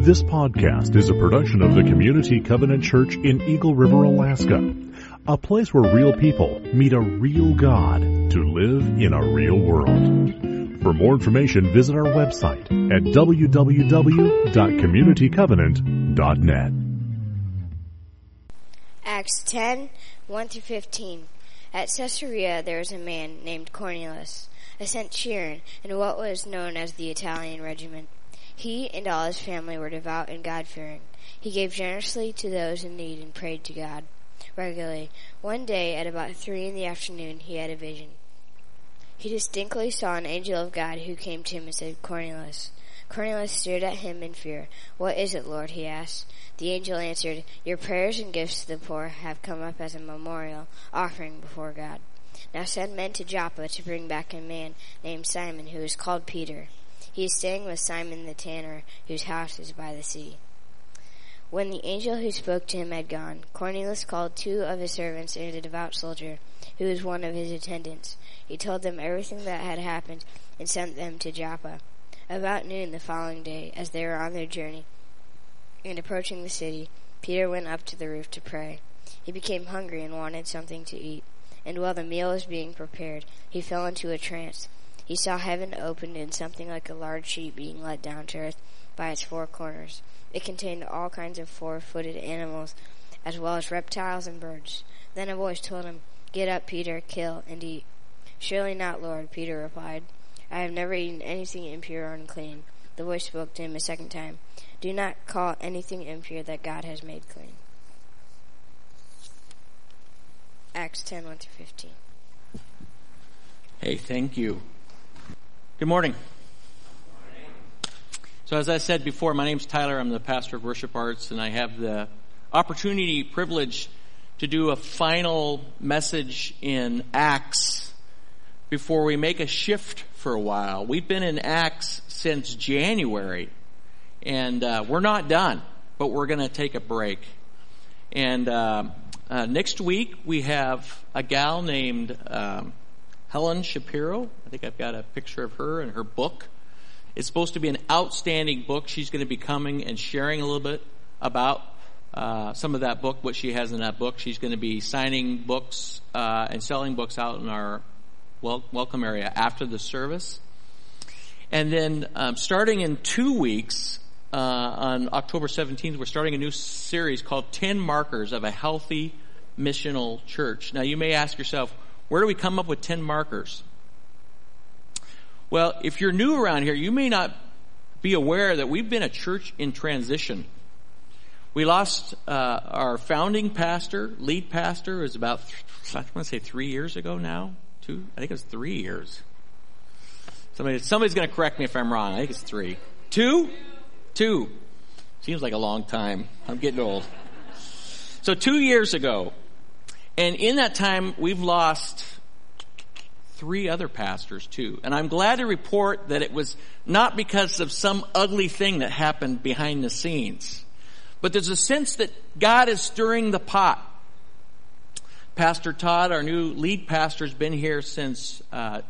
This podcast is a production of the Community Covenant Church in Eagle River, Alaska. A place where real people meet a real God to live in a real world. For more information, visit our website at www.communitycovenant.net. Acts 10 1 through 15. At Caesarea there was a man named Cornelius, a centurion in what was known as the Italian regiment. He and all his family were devout and God fearing. He gave generously to those in need and prayed to God regularly. One day at about three in the afternoon he had a vision. He distinctly saw an angel of God who came to him and said, Cornelius. Cornelius stared at him in fear. What is it, Lord? he asked. The angel answered, Your prayers and gifts to the poor have come up as a memorial offering before God. Now send men to Joppa to bring back a man named Simon who is called Peter. He is staying with Simon the tanner, whose house is by the sea. When the angel who spoke to him had gone, Cornelius called two of his servants and a devout soldier, who was one of his attendants. He told them everything that had happened and sent them to Joppa. About noon the following day, as they were on their journey and approaching the city, Peter went up to the roof to pray. He became hungry and wanted something to eat. And while the meal was being prepared, he fell into a trance. He saw heaven opened and something like a large sheet being let down to earth by its four corners. It contained all kinds of four-footed animals, as well as reptiles and birds. Then a voice told him, Get up, Peter, kill and eat. Surely not, Lord, Peter replied. I have never eaten anything impure or unclean. The voice spoke to him a second time. Do not call anything impure that God has made clean. Acts 10 1 through 15. Hey, thank you. Good morning. So, as I said before, my name's Tyler. I'm the pastor of Worship Arts, and I have the opportunity, privilege to do a final message in Acts before we make a shift for a while. We've been in Acts since January, and uh, we're not done, but we're going to take a break. And uh, uh, next week we have a gal named um, Helen Shapiro. I think I've got a picture of her and her book. It's supposed to be an outstanding book. She's going to be coming and sharing a little bit about uh, some of that book, what she has in that book. She's going to be signing books uh, and selling books out in our wel- welcome area after the service. And then um, starting in two weeks, uh, on October 17th, we're starting a new series called 10 Markers of a Healthy Missional Church. Now you may ask yourself, where do we come up with 10 markers? Well, if you're new around here, you may not be aware that we've been a church in transition. We lost uh, our founding pastor, lead pastor, was about, I want to say three years ago now. Two? I think it was three years. Somebody, somebody's going to correct me if I'm wrong. I think it's three. Two? Two. Seems like a long time. I'm getting old. So two years ago, and in that time, we've lost three other pastors too. And I'm glad to report that it was not because of some ugly thing that happened behind the scenes. But there's a sense that God is stirring the pot. Pastor Todd, our new lead pastor, has been here since uh,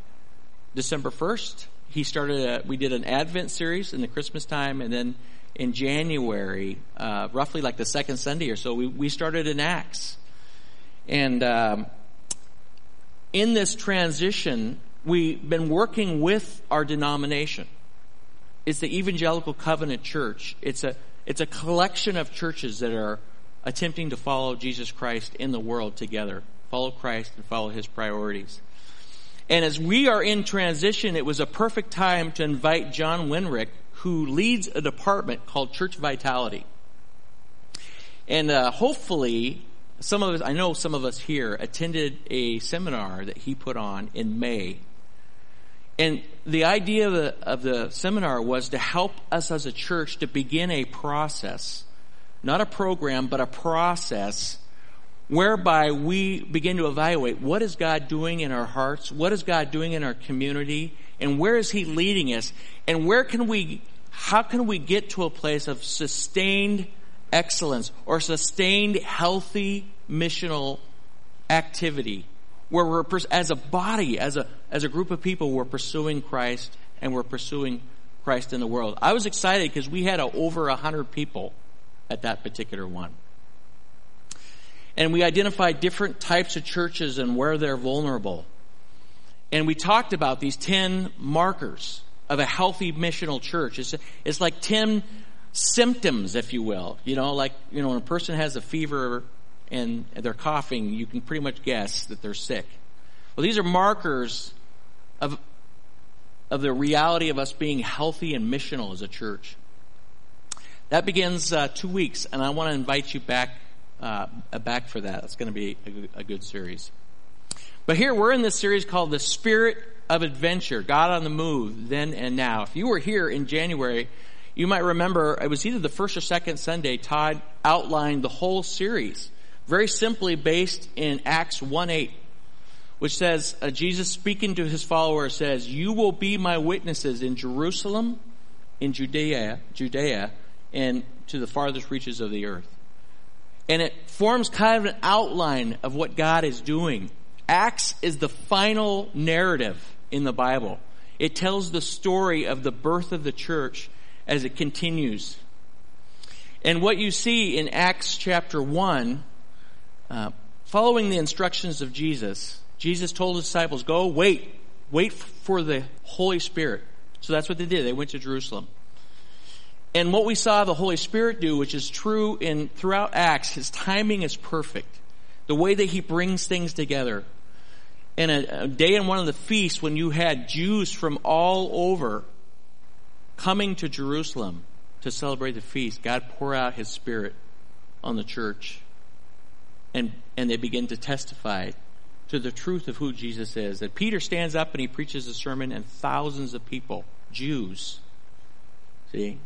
December 1st. He started, a, we did an Advent series in the Christmas time, and then in January, uh, roughly like the second Sunday or so, we, we started in Acts. And um, in this transition, we've been working with our denomination. It's the Evangelical Covenant Church. It's a it's a collection of churches that are attempting to follow Jesus Christ in the world together, follow Christ and follow His priorities. And as we are in transition, it was a perfect time to invite John Wenrich, who leads a department called Church Vitality. And uh, hopefully, some of us, I know some of us here attended a seminar that he put on in May. And the idea of the, of the seminar was to help us as a church to begin a process, not a program, but a process whereby we begin to evaluate what is God doing in our hearts, what is God doing in our community, and where is He leading us, and where can we, how can we get to a place of sustained excellence or sustained healthy missional activity where we're, as a body, as a, as a group of people, we're pursuing Christ and we're pursuing Christ in the world. I was excited because we had a, over a hundred people at that particular one. And we identified different types of churches and where they're vulnerable. And we talked about these 10 markers of a healthy missional church. It's, it's like 10 symptoms, if you will. You know, like, you know, when a person has a fever and they're coughing, you can pretty much guess that they're sick. Well, these are markers of, of the reality of us being healthy and missional as a church. That begins uh, two weeks, and I want to invite you back uh, back for that. It's going to be a, a good series. But here we're in this series called The Spirit of Adventure, God on the Move, Then and Now. If you were here in January, you might remember it was either the first or second Sunday, Todd outlined the whole series, very simply based in Acts 1 8 which says, uh, Jesus speaking to his followers says, you will be my witnesses in Jerusalem, in Judea, Judea, and to the farthest reaches of the earth. And it forms kind of an outline of what God is doing. Acts is the final narrative in the Bible. It tells the story of the birth of the church as it continues. And what you see in Acts chapter 1, uh, following the instructions of Jesus, Jesus told his disciples, go wait, wait for the Holy Spirit. So that's what they did. They went to Jerusalem. And what we saw the Holy Spirit do, which is true in throughout Acts, his timing is perfect. The way that he brings things together. And a, a day in one of the feasts when you had Jews from all over coming to Jerusalem to celebrate the feast, God pour out his spirit on the church. And, and they begin to testify to the truth of who Jesus is. That Peter stands up and he preaches a sermon and thousands of people, Jews, see,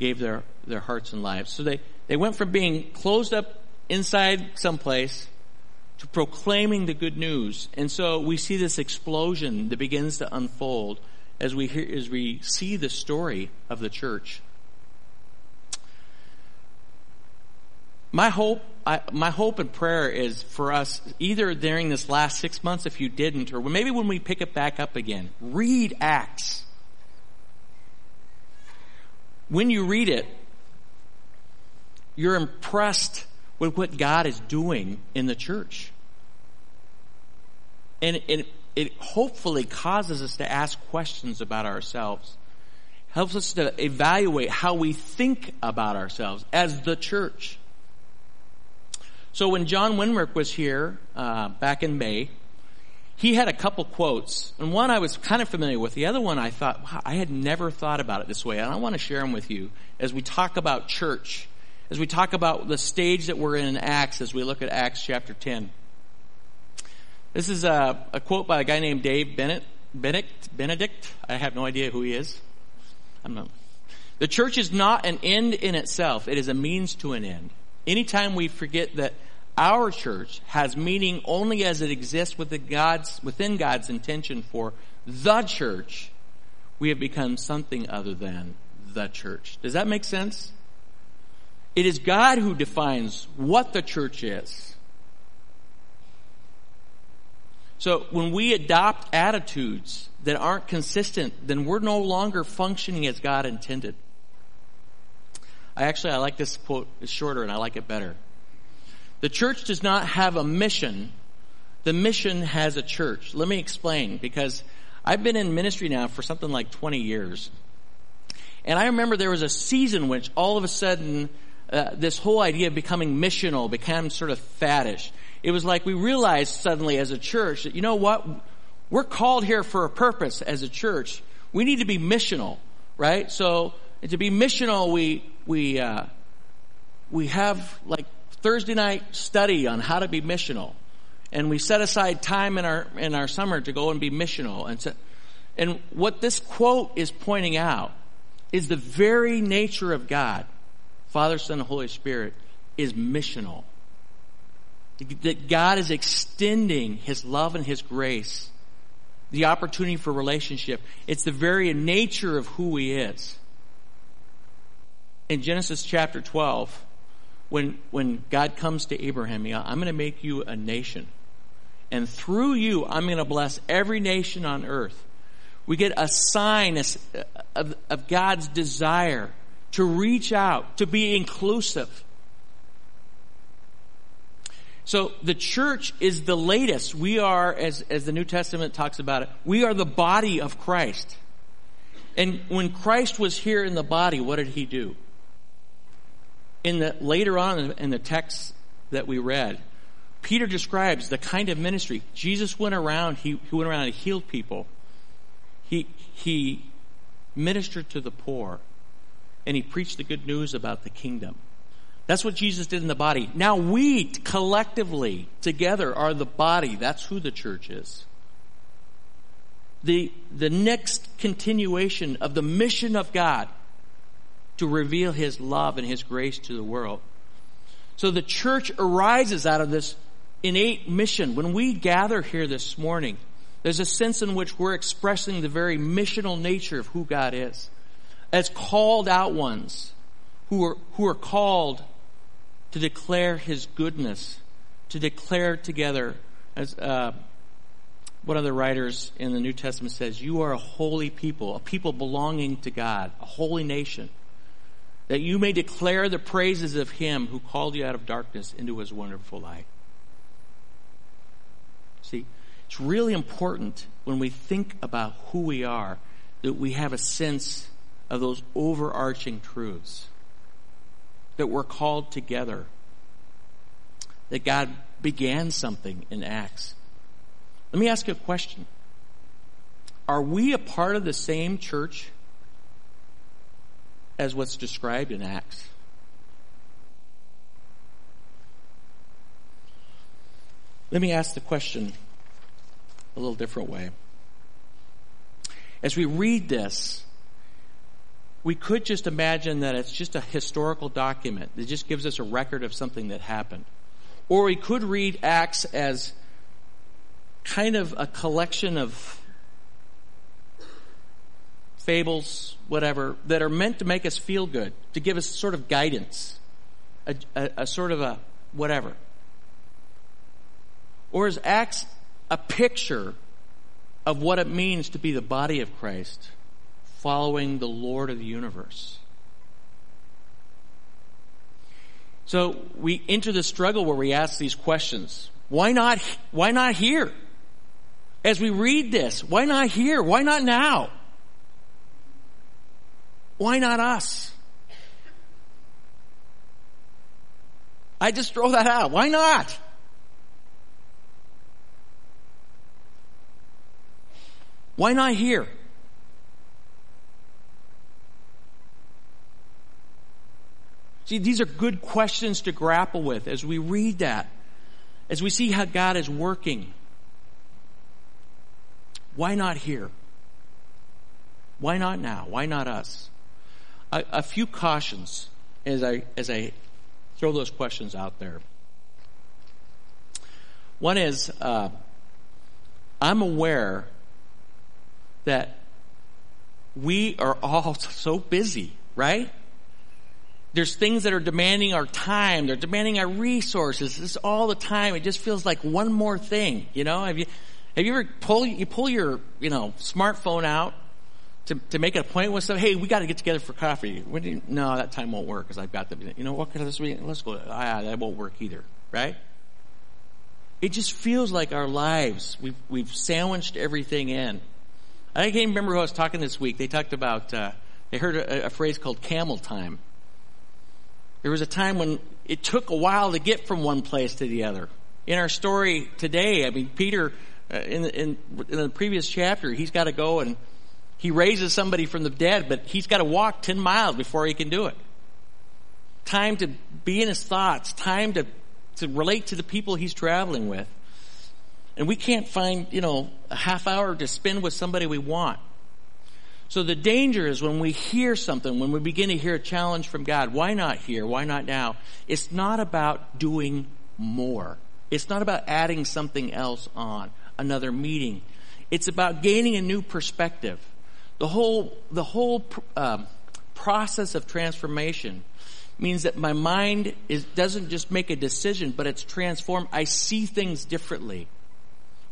gave their, their hearts and lives. So they, they went from being closed up inside someplace to proclaiming the good news. And so we see this explosion that begins to unfold as we hear, as we see the story of the church. My hope, I, my hope and prayer is for us either during this last six months, if you didn't, or maybe when we pick it back up again, read Acts. When you read it, you're impressed with what God is doing in the church. And it, it hopefully causes us to ask questions about ourselves. Helps us to evaluate how we think about ourselves as the church. So when John Winmark was here uh, back in May, he had a couple quotes, and one I was kind of familiar with. The other one I thought, wow, I had never thought about it this way, and I want to share them with you as we talk about church, as we talk about the stage that we're in in Acts, as we look at Acts chapter 10. This is a, a quote by a guy named Dave Bennett, Benedict, Benedict. I have no idea who he is. I'm not. The church is not an end in itself. It is a means to an end. Anytime we forget that our church has meaning only as it exists within God's, within God's intention for the church, we have become something other than the church. Does that make sense? It is God who defines what the church is. So when we adopt attitudes that aren't consistent, then we're no longer functioning as God intended. I actually, I like this quote. It's shorter and I like it better. The church does not have a mission. The mission has a church. Let me explain because I've been in ministry now for something like 20 years. And I remember there was a season which all of a sudden uh, this whole idea of becoming missional became sort of faddish. It was like we realized suddenly as a church that, you know what? We're called here for a purpose as a church. We need to be missional, right? So to be missional, we, we, uh, we have like Thursday night study on how to be missional. And we set aside time in our, in our summer to go and be missional. And, so, and what this quote is pointing out is the very nature of God, Father, Son, and Holy Spirit, is missional. That God is extending His love and His grace, the opportunity for relationship. It's the very nature of who He is in Genesis chapter 12, when, when God comes to Abraham, I'm going to make you a nation. And through you, I'm going to bless every nation on earth. We get a sign of, of God's desire to reach out, to be inclusive. So the church is the latest. We are, as, as the New Testament talks about it, we are the body of Christ. And when Christ was here in the body, what did he do? In the, later on in the text that we read, Peter describes the kind of ministry. Jesus went around, he, he went around and healed people. He, he ministered to the poor and he preached the good news about the kingdom. That's what Jesus did in the body. Now we collectively together are the body. That's who the church is. The, the next continuation of the mission of God to reveal His love and His grace to the world. So the church arises out of this innate mission. When we gather here this morning, there's a sense in which we're expressing the very missional nature of who God is. As called out ones who are, who are called to declare His goodness, to declare together, as uh, one of the writers in the New Testament says, you are a holy people, a people belonging to God, a holy nation, that you may declare the praises of Him who called you out of darkness into His wonderful light. See, it's really important when we think about who we are that we have a sense of those overarching truths that we're called together. That God began something in Acts. Let me ask you a question. Are we a part of the same church as what's described in Acts? Let me ask the question a little different way. As we read this, we could just imagine that it's just a historical document that just gives us a record of something that happened. Or we could read Acts as kind of a collection of fables, whatever, that are meant to make us feel good, to give us sort of guidance, a, a, a sort of a whatever. Or is Acts a picture of what it means to be the body of Christ? Following the Lord of the universe. So we enter the struggle where we ask these questions. Why not, why not here? As we read this, why not here? Why not now? Why not us? I just throw that out. Why not? Why not here? See, these are good questions to grapple with as we read that, as we see how God is working. Why not here? Why not now? Why not us? A, a few cautions as I, as I throw those questions out there. One is, uh, I'm aware that we are all so busy, right? There's things that are demanding our time. They're demanding our resources. This all the time. It just feels like one more thing. You know, have you, have you ever pull, you pull your, you know, smartphone out to, to make an appointment with someone? Hey, we got to get together for coffee. You, no, that time won't work because I've got the, you know, what of this week? Let's go. Ah, that won't work either. Right? It just feels like our lives, we've, we've sandwiched everything in. I can't remember who I was talking this week. They talked about, uh, they heard a, a phrase called camel time. There was a time when it took a while to get from one place to the other. In our story today, I mean, Peter, uh, in, in, in the previous chapter, he's got to go and he raises somebody from the dead, but he's got to walk 10 miles before he can do it. Time to be in his thoughts, time to, to relate to the people he's traveling with. And we can't find, you know, a half hour to spend with somebody we want. So the danger is when we hear something, when we begin to hear a challenge from God, why not here? Why not now? It's not about doing more. It's not about adding something else on, another meeting. It's about gaining a new perspective. The whole, the whole um, process of transformation means that my mind is, doesn't just make a decision, but it's transformed. I see things differently.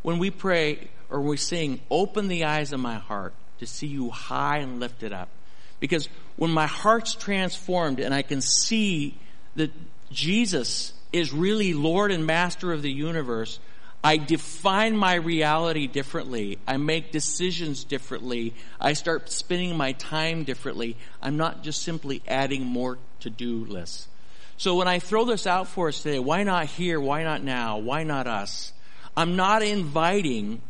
When we pray or we sing, open the eyes of my heart, to see you high and lifted up. Because when my heart's transformed and I can see that Jesus is really Lord and Master of the universe, I define my reality differently. I make decisions differently. I start spending my time differently. I'm not just simply adding more to-do lists. So when I throw this out for us today, why not here? Why not now? Why not us? I'm not inviting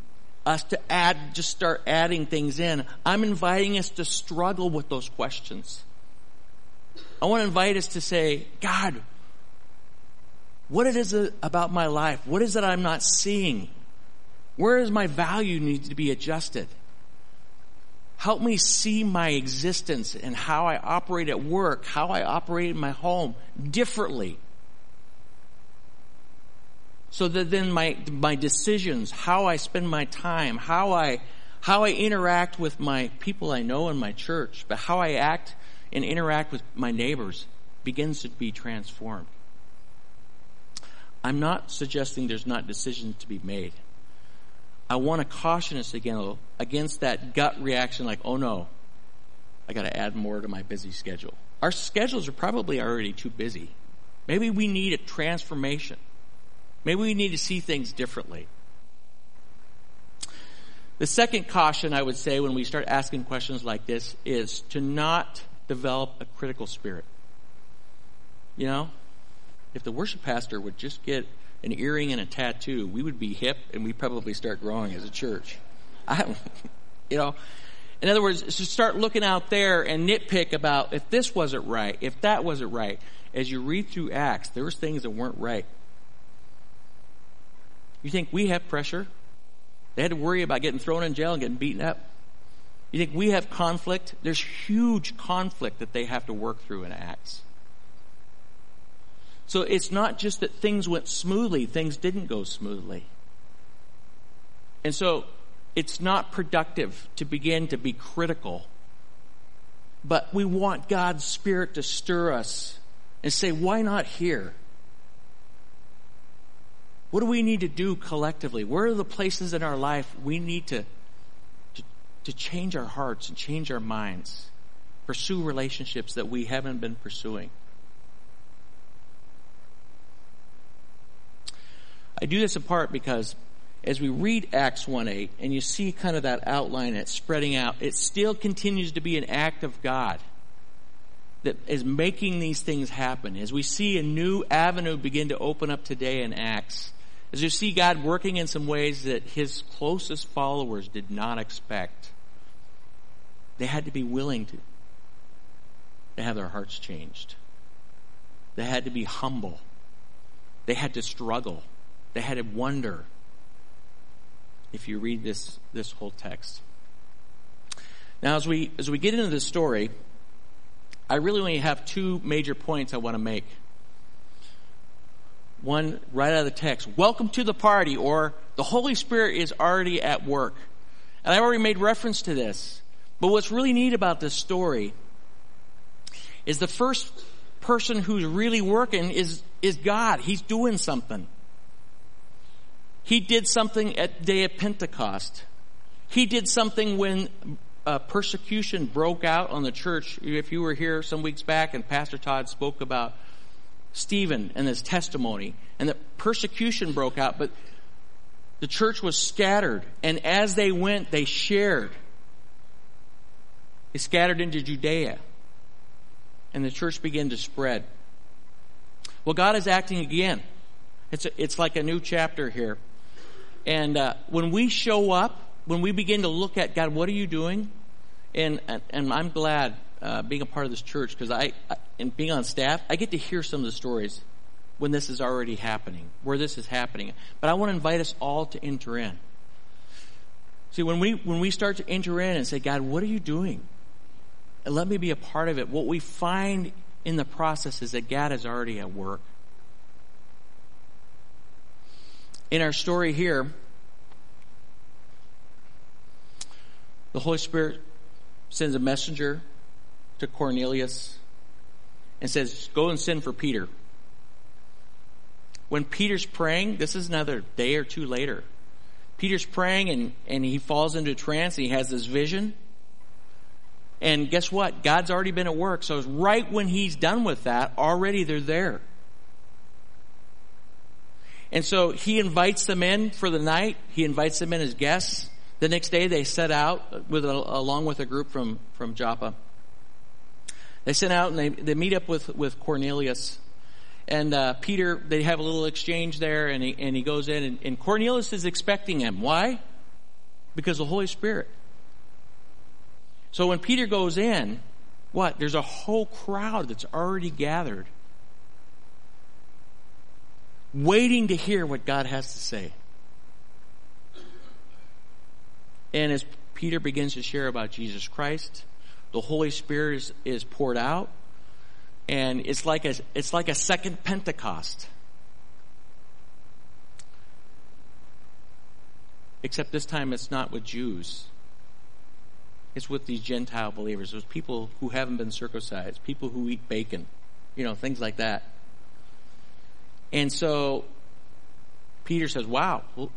us to add, just start adding things in. I'm inviting us to struggle with those questions. I want to invite us to say, God, what it is about my life? What is it I'm not seeing? Where is my value need to be adjusted? Help me see my existence and how I operate at work, how I operate in my home differently. So that then my, my decisions, how I spend my time, how I, how I interact with my people I know in my church, but how I act and interact with my neighbors begins to be transformed. I'm not suggesting there's not decisions to be made. I want to caution us again against that gut reaction like, oh no, I got to add more to my busy schedule. Our schedules are probably already too busy. Maybe we need a transformation. Maybe we need to see things differently. The second caution I would say when we start asking questions like this is to not develop a critical spirit. You know, if the worship pastor would just get an earring and a tattoo, we would be hip and we'd probably start growing as a church. I, you know, in other words, to start looking out there and nitpick about if this wasn't right, if that wasn't right. As you read through Acts, there was things that weren't right. You think we have pressure? They had to worry about getting thrown in jail and getting beaten up. You think we have conflict? There's huge conflict that they have to work through in Acts. So it's not just that things went smoothly, things didn't go smoothly. And so it's not productive to begin to be critical. But we want God's Spirit to stir us and say, why not here? What do we need to do collectively? Where are the places in our life we need to, to, to change our hearts and change our minds? Pursue relationships that we haven't been pursuing. I do this in part because as we read Acts 1-8 and you see kind of that outline that's spreading out, it still continues to be an act of God that is making these things happen. As we see a new avenue begin to open up today in Acts, as you see God working in some ways that his closest followers did not expect, they had to be willing to, to have their hearts changed. They had to be humble. They had to struggle. They had to wonder if you read this, this whole text. Now, as we, as we get into this story, I really only have two major points I want to make. One right out of the text. Welcome to the party, or the Holy Spirit is already at work. And I already made reference to this. But what's really neat about this story is the first person who's really working is, is God. He's doing something. He did something at day of Pentecost. He did something when uh, persecution broke out on the church. If you were here some weeks back and Pastor Todd spoke about Stephen and his testimony and that persecution broke out, but the church was scattered and as they went, they shared. They scattered into Judea and the church began to spread. Well, God is acting again. It's, a, it's like a new chapter here. And uh, when we show up, when we begin to look at God, what are you doing? And and I'm glad uh, being a part of this church because I, I and being on staff, I get to hear some of the stories when this is already happening, where this is happening. But I want to invite us all to enter in. See, when we when we start to enter in and say, God, what are you doing? And let me be a part of it. What we find in the process is that God is already at work. In our story here, the Holy Spirit sends a messenger to Cornelius and says, Go and send for Peter. When Peter's praying, this is another day or two later. Peter's praying and, and he falls into trance and he has this vision. And guess what? God's already been at work. So right when he's done with that, already they're there. And so he invites them in for the night. He invites them in as guests. The next day they set out with a, along with a group from, from Joppa. They sent out and they, they meet up with, with Cornelius. And uh, Peter, they have a little exchange there, and he, and he goes in, and, and Cornelius is expecting him. Why? Because the Holy Spirit. So when Peter goes in, what? There's a whole crowd that's already gathered, waiting to hear what God has to say. And as Peter begins to share about Jesus Christ, the Holy Spirit is, is poured out, and it's like a it's like a second Pentecost. Except this time it's not with Jews. It's with these Gentile believers. Those people who haven't been circumcised, people who eat bacon, you know, things like that. And so Peter says, wow, well,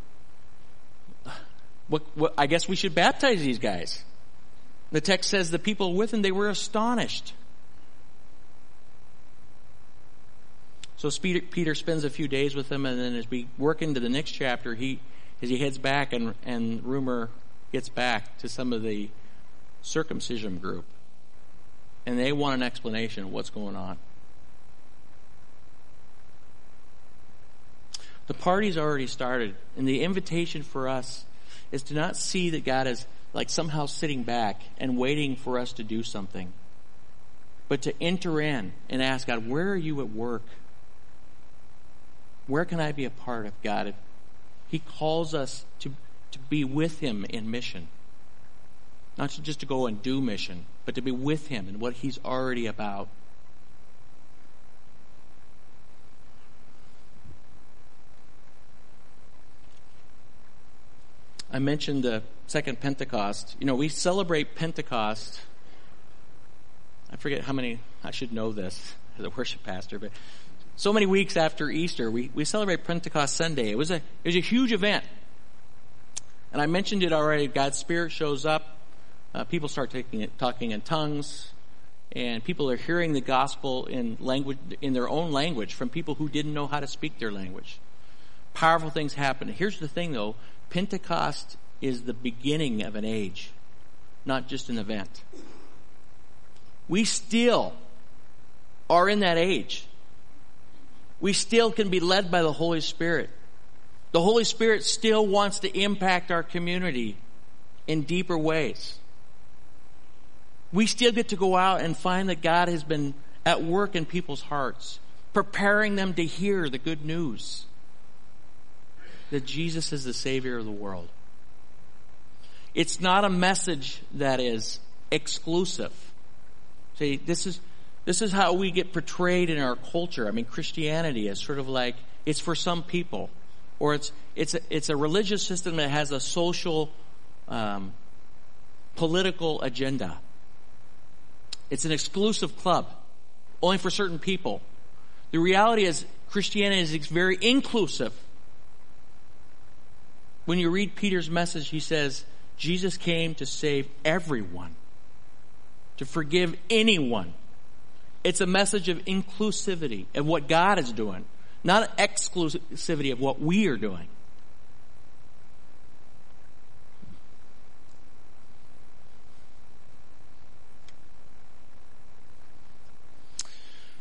what, what, I guess we should baptize these guys. The text says the people with him, they were astonished. So Peter spends a few days with them, and then as we work into the next chapter, he as he heads back, and and rumor gets back to some of the circumcision group, and they want an explanation of what's going on. The party's already started, and the invitation for us is to not see that God is like somehow sitting back and waiting for us to do something, but to enter in and ask God, where are you at work? Where can I be a part of God? If he calls us to, to be with Him in mission. Not to just to go and do mission, but to be with Him in what He's already about. I mentioned the second Pentecost. You know, we celebrate Pentecost. I forget how many, I should know this as a worship pastor, but so many weeks after Easter, we, we celebrate Pentecost Sunday. It was a, it was a huge event. And I mentioned it already. God's Spirit shows up. Uh, people start taking it, talking in tongues. And people are hearing the gospel in language, in their own language from people who didn't know how to speak their language. Powerful things happen. Here's the thing though. Pentecost is the beginning of an age, not just an event. We still are in that age we still can be led by the Holy Spirit. The Holy Spirit still wants to impact our community in deeper ways. We still get to go out and find that God has been at work in people's hearts, preparing them to hear the good news that Jesus is the Savior of the world. It's not a message that is exclusive. See, this is, this is how we get portrayed in our culture. I mean, Christianity is sort of like it's for some people, or it's it's a, it's a religious system that has a social, um, political agenda. It's an exclusive club, only for certain people. The reality is Christianity is very inclusive. When you read Peter's message, he says Jesus came to save everyone, to forgive anyone it's a message of inclusivity of what God is doing, not exclusivity of what we are doing.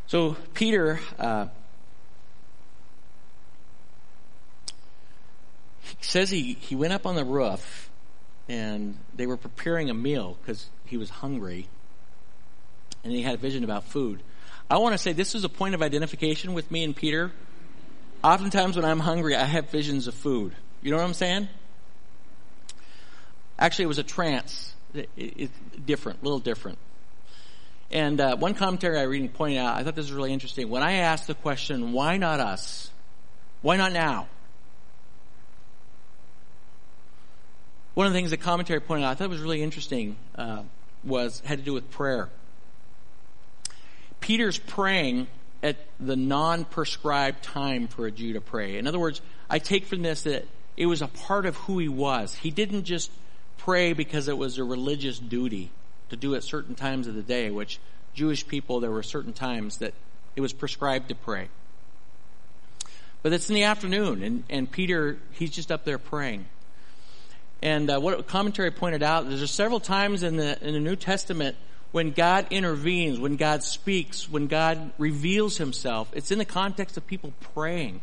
So Peter uh, says he, he went up on the roof and they were preparing a meal because he was hungry and he had a vision about food. I want to say this is a point of identification with me and Peter. Oftentimes when I'm hungry, I have visions of food. You know what I'm saying? Actually, it was a trance. It, it, different, a little different. And uh, one commentary I read pointed out, I thought this was really interesting. When I asked the question, why not us? Why not now? One of the things the commentary pointed out, I thought was really interesting, uh, was had to do with prayer. Peter's praying at the non-prescribed time for a Jew to pray. In other words, I take from this that it was a part of who he was. He didn't just pray because it was a religious duty to do at certain times of the day, which Jewish people, there were certain times that it was prescribed to pray. But it's in the afternoon, and, and Peter, he's just up there praying. And uh, what commentary pointed out, there's several times in the in the New Testament when God intervenes, when God speaks, when God reveals Himself. It's in the context of people praying.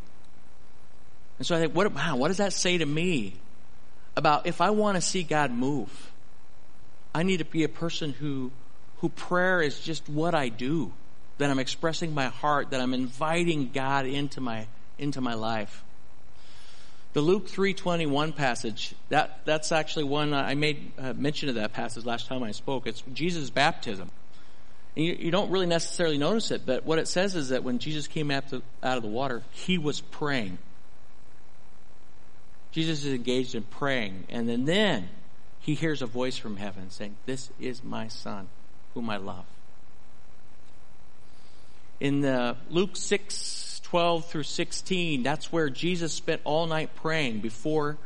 And so I think, what, wow, what does that say to me about if I want to see God move? I need to be a person who, who prayer is just what I do. That I'm expressing my heart, that I'm inviting God into my, into my life. The Luke 3:21 passage, that, that's actually one I made uh, mention of that passage last time I spoke. It's Jesus' baptism. And you, you, don't really necessarily notice it, but what it says is that when Jesus came out, to, out of the water, he was praying. Jesus is engaged in praying, and then, then he hears a voice from heaven saying, This is my son, whom I love. In the Luke 6, 12 through 16, that's where Jesus spent all night praying before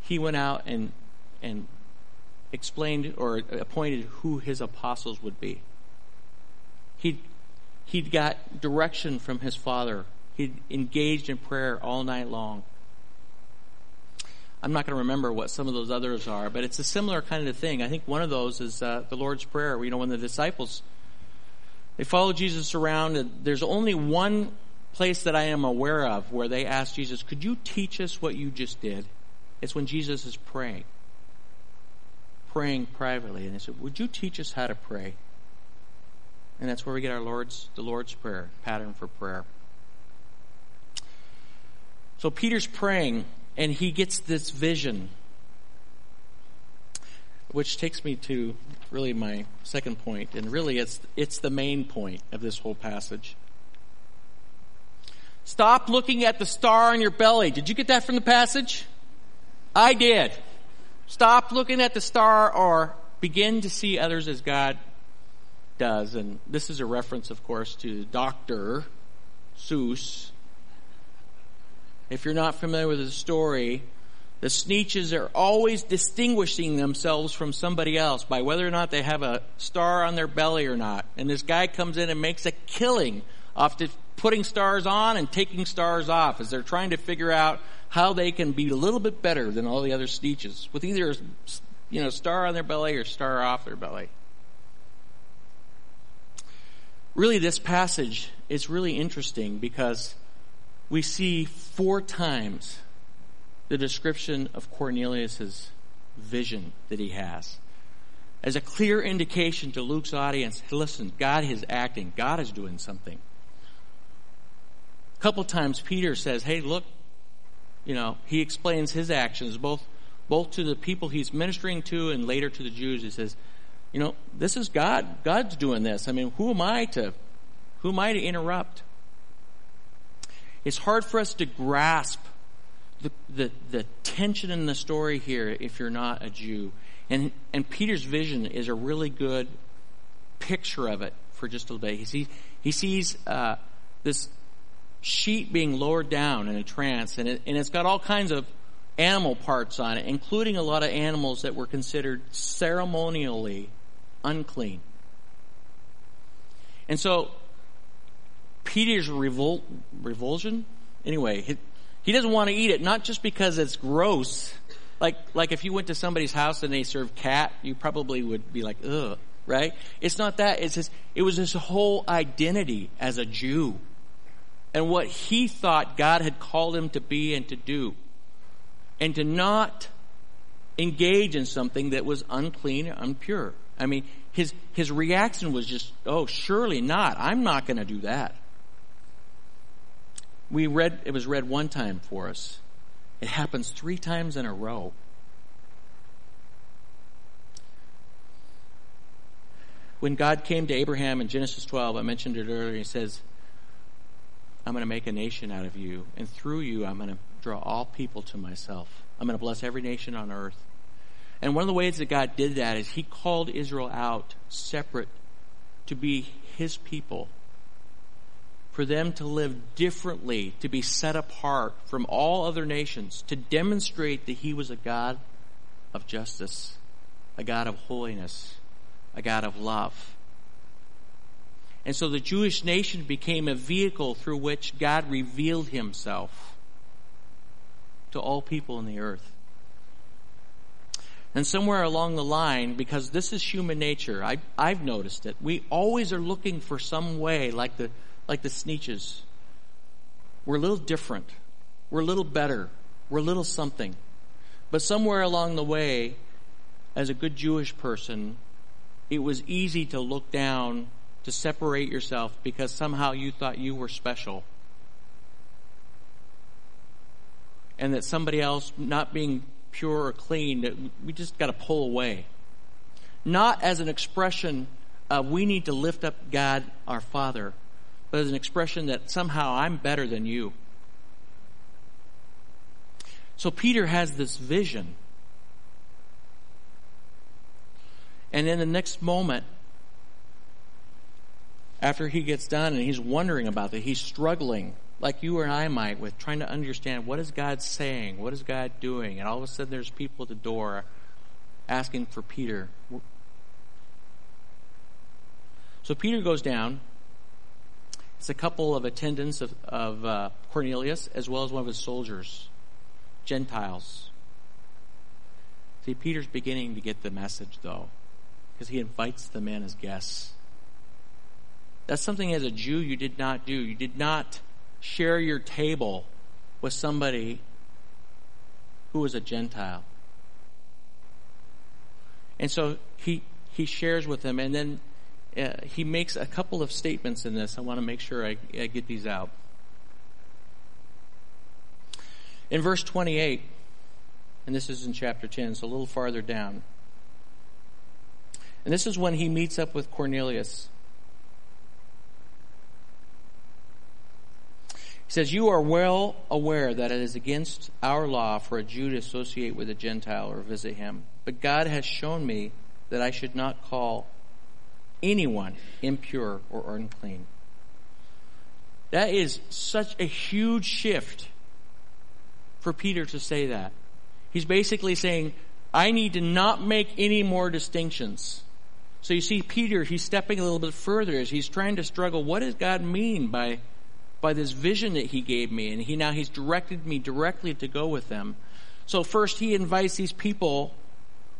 he went out and, and explained or appointed who his apostles would be. He'd, he'd got direction from his father. He'd engaged in prayer all night long. I'm not going to remember what some of those others are, but it's a similar kind of thing. I think one of those is uh, the Lord's Prayer. You know, when the disciples they follow Jesus around, and there's only one place that I am aware of where they ask Jesus, "Could you teach us what you just did?" It's when Jesus is praying, praying privately, and they said, "Would you teach us how to pray?" And that's where we get our Lord's the Lord's Prayer pattern for prayer. So Peter's praying and he gets this vision, which takes me to really my second point, and really it's, it's the main point of this whole passage. Stop looking at the star on your belly. Did you get that from the passage? I did. Stop looking at the star or begin to see others as God does. And this is a reference, of course, to Dr. Seuss if you're not familiar with the story, the Sneetches are always distinguishing themselves from somebody else by whether or not they have a star on their belly or not. And this guy comes in and makes a killing to putting stars on and taking stars off as they're trying to figure out how they can be a little bit better than all the other Sneetches with either, you know, star on their belly or star off their belly. Really, this passage is really interesting because we see four times the description of Cornelius's vision that he has as a clear indication to Luke's audience, listen, God is acting. God is doing something. A couple times Peter says, hey, look, you know, he explains his actions both, both to the people he's ministering to and later to the Jews. He says, you know, this is God. God's doing this. I mean, who am I to, who am I to interrupt? It's hard for us to grasp the, the, the tension in the story here if you're not a Jew. And, and Peter's vision is a really good picture of it for just a little bit. He sees, he sees uh, this sheet being lowered down in a trance, and, it, and it's got all kinds of animal parts on it, including a lot of animals that were considered ceremonially unclean. And so Peter's revulsion. Anyway, he, he doesn't want to eat it, not just because it's gross. Like, like if you went to somebody's house and they served cat, you probably would be like, ugh, right? It's not that. It's his, it was his whole identity as a Jew and what he thought God had called him to be and to do. And to not engage in something that was unclean, impure. I mean, his, his reaction was just, oh, surely not. I'm not going to do that. We read, it was read one time for us. It happens three times in a row. When God came to Abraham in Genesis 12, I mentioned it earlier, he says, I'm going to make a nation out of you, and through you, I'm going to draw all people to myself. I'm going to bless every nation on earth. And one of the ways that God did that is he called Israel out separate to be his people for them to live differently, to be set apart from all other nations, to demonstrate that He was a God of justice, a God of holiness, a God of love. And so the Jewish nation became a vehicle through which God revealed himself to all people in the earth. And somewhere along the line, because this is human nature, I, I've noticed it. We always are looking for some way, like the like the Sneetches. We're a little different. We're a little better. We're a little something. But somewhere along the way, as a good Jewish person, it was easy to look down, to separate yourself because somehow you thought you were special. And that somebody else not being pure or clean, we just got to pull away. Not as an expression of we need to lift up God our Father, but as an expression that somehow I'm better than you. So Peter has this vision. And in the next moment, after he gets done and he's wondering about it, he's struggling like you and I might with trying to understand what is God saying? What is God doing? And all of a sudden there's people at the door asking for Peter. So Peter goes down. It's a couple of attendants of, of uh, Cornelius as well as one of his soldiers, Gentiles. See, Peter's beginning to get the message though, because he invites them in as guests. That's something as a Jew you did not do. You did not share your table with somebody who was a Gentile. And so he, he shares with them, and then uh, he makes a couple of statements in this. I want to make sure I, I get these out. In verse 28, and this is in chapter 10, so a little farther down. And this is when he meets up with Cornelius. He says, You are well aware that it is against our law for a Jew to associate with a Gentile or visit him. But God has shown me that I should not call anyone impure or unclean. That is such a huge shift for Peter to say that. He's basically saying, I need to not make any more distinctions. So you see, Peter, he's stepping a little bit further as he's trying to struggle. What does God mean by by this vision that he gave me and he now he's directed me directly to go with them. So first he invites these people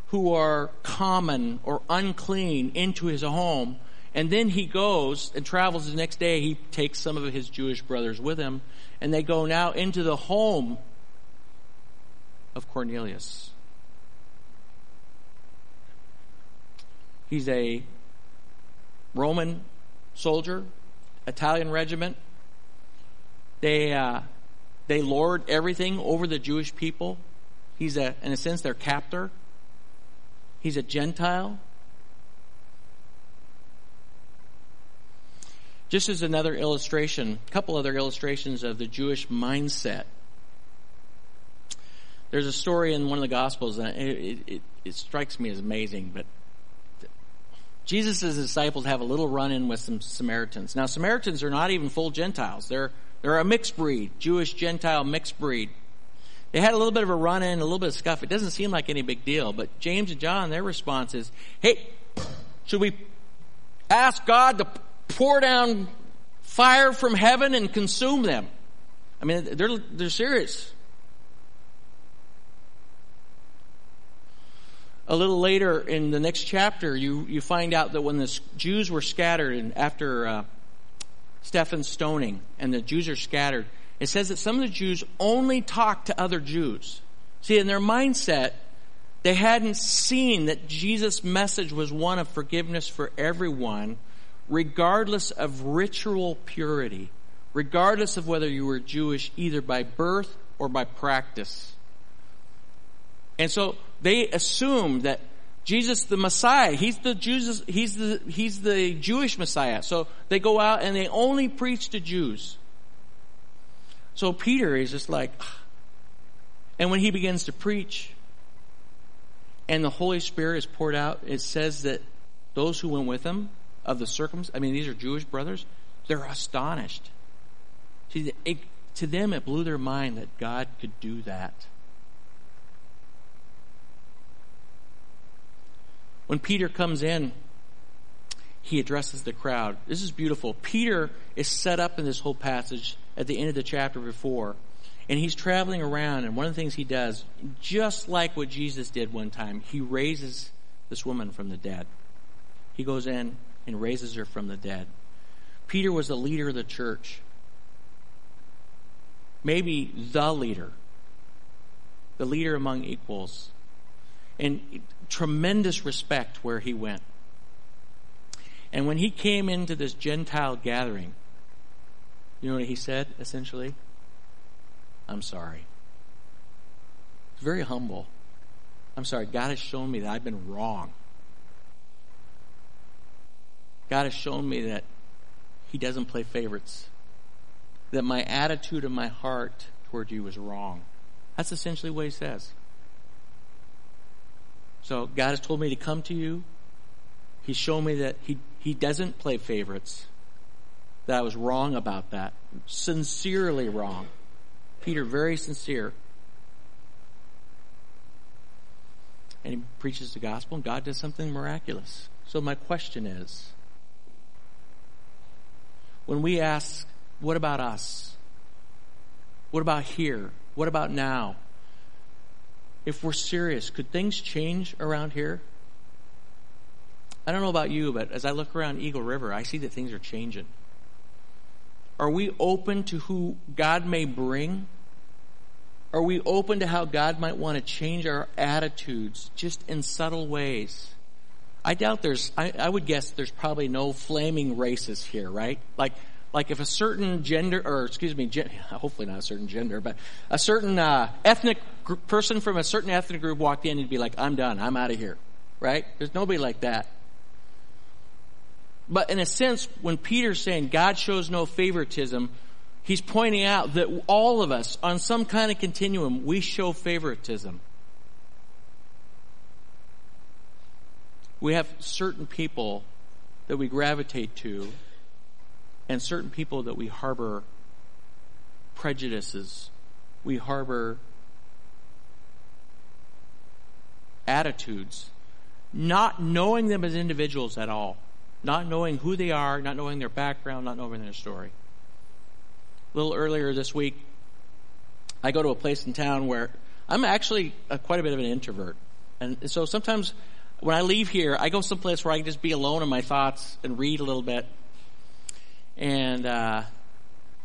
who are common or unclean into his home and then he goes and travels the next day. He takes some of his Jewish brothers with him and they go now into the home of Cornelius. He's a Roman soldier, Italian regiment, they, uh, they lord everything over the Jewish people. He's a, in a sense, their captor. He's a Gentile. Just as another illustration, a couple other illustrations of the Jewish mindset. There's a story in one of the Gospels, and it, it, it strikes me as amazing, but Jesus' disciples have a little run in with some Samaritans. Now, Samaritans are not even full Gentiles. They're they're a mixed breed, Jewish Gentile mixed breed. They had a little bit of a run in, a little bit of scuff. It doesn't seem like any big deal, but James and John, their response is, hey, should we ask God to pour down fire from heaven and consume them? I mean, they're, they're serious. A little later in the next chapter, you, you find out that when the Jews were scattered and after uh, Stephen's stoning and the Jews are scattered, it says that some of the Jews only talked to other Jews. See, in their mindset, they hadn't seen that Jesus' message was one of forgiveness for everyone, regardless of ritual purity, regardless of whether you were Jewish either by birth or by practice. And so they assumed that Jesus the Messiah. He's the Jews, he's the, he's the Jewish Messiah. So they go out and they only preach to Jews. So Peter is just like, ah. and when he begins to preach and the Holy Spirit is poured out, it says that those who went with him of the circum, I mean, these are Jewish brothers, they're astonished. See, it, to them it blew their mind that God could do that. When Peter comes in he addresses the crowd. This is beautiful. Peter is set up in this whole passage at the end of the chapter before. And he's traveling around, and one of the things he does, just like what Jesus did one time, he raises this woman from the dead. He goes in and raises her from the dead. Peter was the leader of the church. Maybe the leader. The leader among equals. And tremendous respect where he went. And when he came into this Gentile gathering, you know what he said, essentially? I'm sorry. Very humble. I'm sorry. God has shown me that I've been wrong. God has shown me that He doesn't play favorites. That my attitude of my heart toward you is wrong. That's essentially what He says. So God has told me to come to you. He's shown me that He, he doesn't play favorites. That I was wrong about that. Sincerely wrong. Peter, very sincere. And he preaches the gospel, and God does something miraculous. So, my question is when we ask, what about us? What about here? What about now? If we're serious, could things change around here? I don't know about you, but as I look around Eagle River, I see that things are changing. Are we open to who God may bring? Are we open to how God might want to change our attitudes just in subtle ways? I doubt there's, I, I would guess there's probably no flaming races here, right? Like, like if a certain gender, or excuse me, gen, hopefully not a certain gender, but a certain uh, ethnic gr- person from a certain ethnic group walked in, you'd be like, I'm done, I'm out of here, right? There's nobody like that. But in a sense, when Peter's saying God shows no favoritism, he's pointing out that all of us, on some kind of continuum, we show favoritism. We have certain people that we gravitate to, and certain people that we harbor prejudices. We harbor attitudes, not knowing them as individuals at all, not knowing who they are, not knowing their background, not knowing their story a little earlier this week, I go to a place in town where I'm actually a, quite a bit of an introvert. And so sometimes when I leave here, I go someplace where I can just be alone in my thoughts and read a little bit. And, uh,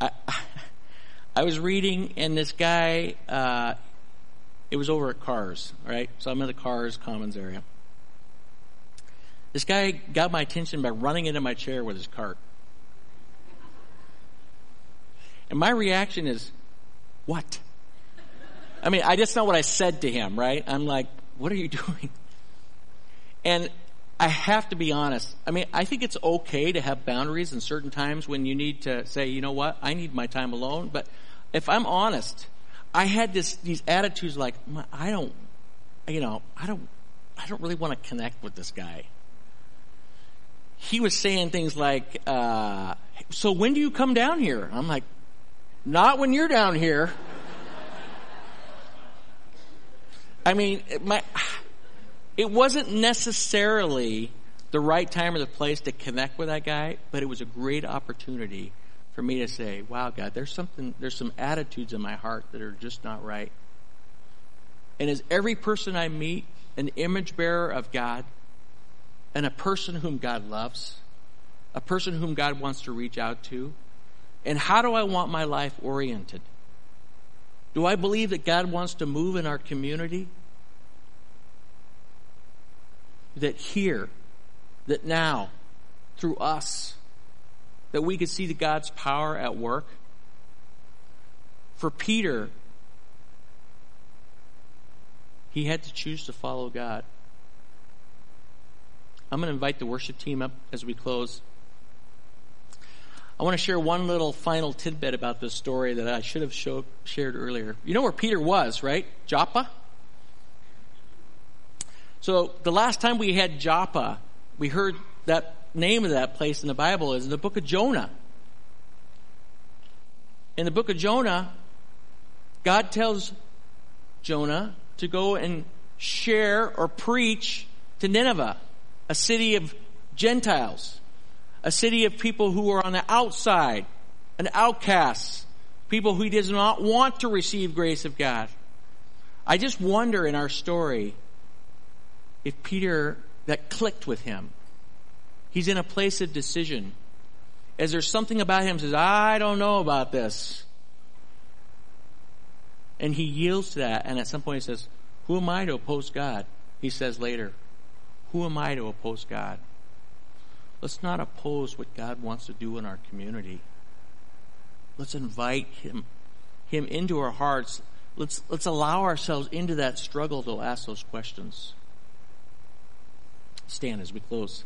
I, I was reading and this guy, uh, it was over at Carrs, right? So I'm in the Carrs Commons area. This guy got my attention by running into my chair with his cart. And my reaction is, what? I mean, I just know what I said to him, right? I'm like, what are you doing? And I have to be honest. I mean, I think it's okay to have boundaries in certain times when you need to say, you know what, I need my time alone. But if I'm honest, I had this, these attitudes like, I don't, you know, I don't, I don't really want to connect with this guy. He was saying things like, uh, so when do you come down here? I'm like, not when you're down here. I mean, my, it wasn't necessarily the right time or the place to connect with that guy, but it was a great opportunity for me to say, wow, God, there's something, there's some attitudes in my heart that are just not right. And as every person I meet, an image bearer of God, and a person whom God loves, a person whom God wants to reach out to, and how do I want my life oriented? Do I believe that God wants to move in our community? That here, that now, through us, that we could see the God's power at work? For Peter, he had to choose to follow God. I'm going to invite the worship team up as we close. I want to share one little final tidbit about this story that I should have shared earlier. You know where Peter was, right? Joppa? So the last time we had Joppa, we heard that name of that place in the Bible is in the book of Jonah. In the book of Jonah, God tells Jonah to go and share or preach to Nineveh, a city of Gentiles. a city of people who are on the outside, an outcasts, people who does not want to receive grace of God. I just wonder in our story if Peter, that clicked with him. He's in a place of decision. As there's something about him says, I don't know about this. And he yields to that, and at some point he says, Who am I to oppose God? He says later, Who am I to oppose God? Let's not oppose what God wants to do in our community. Let's invite Him, Him into our hearts. Let's, let's allow ourselves into that struggle to ask those questions. Stand as we close.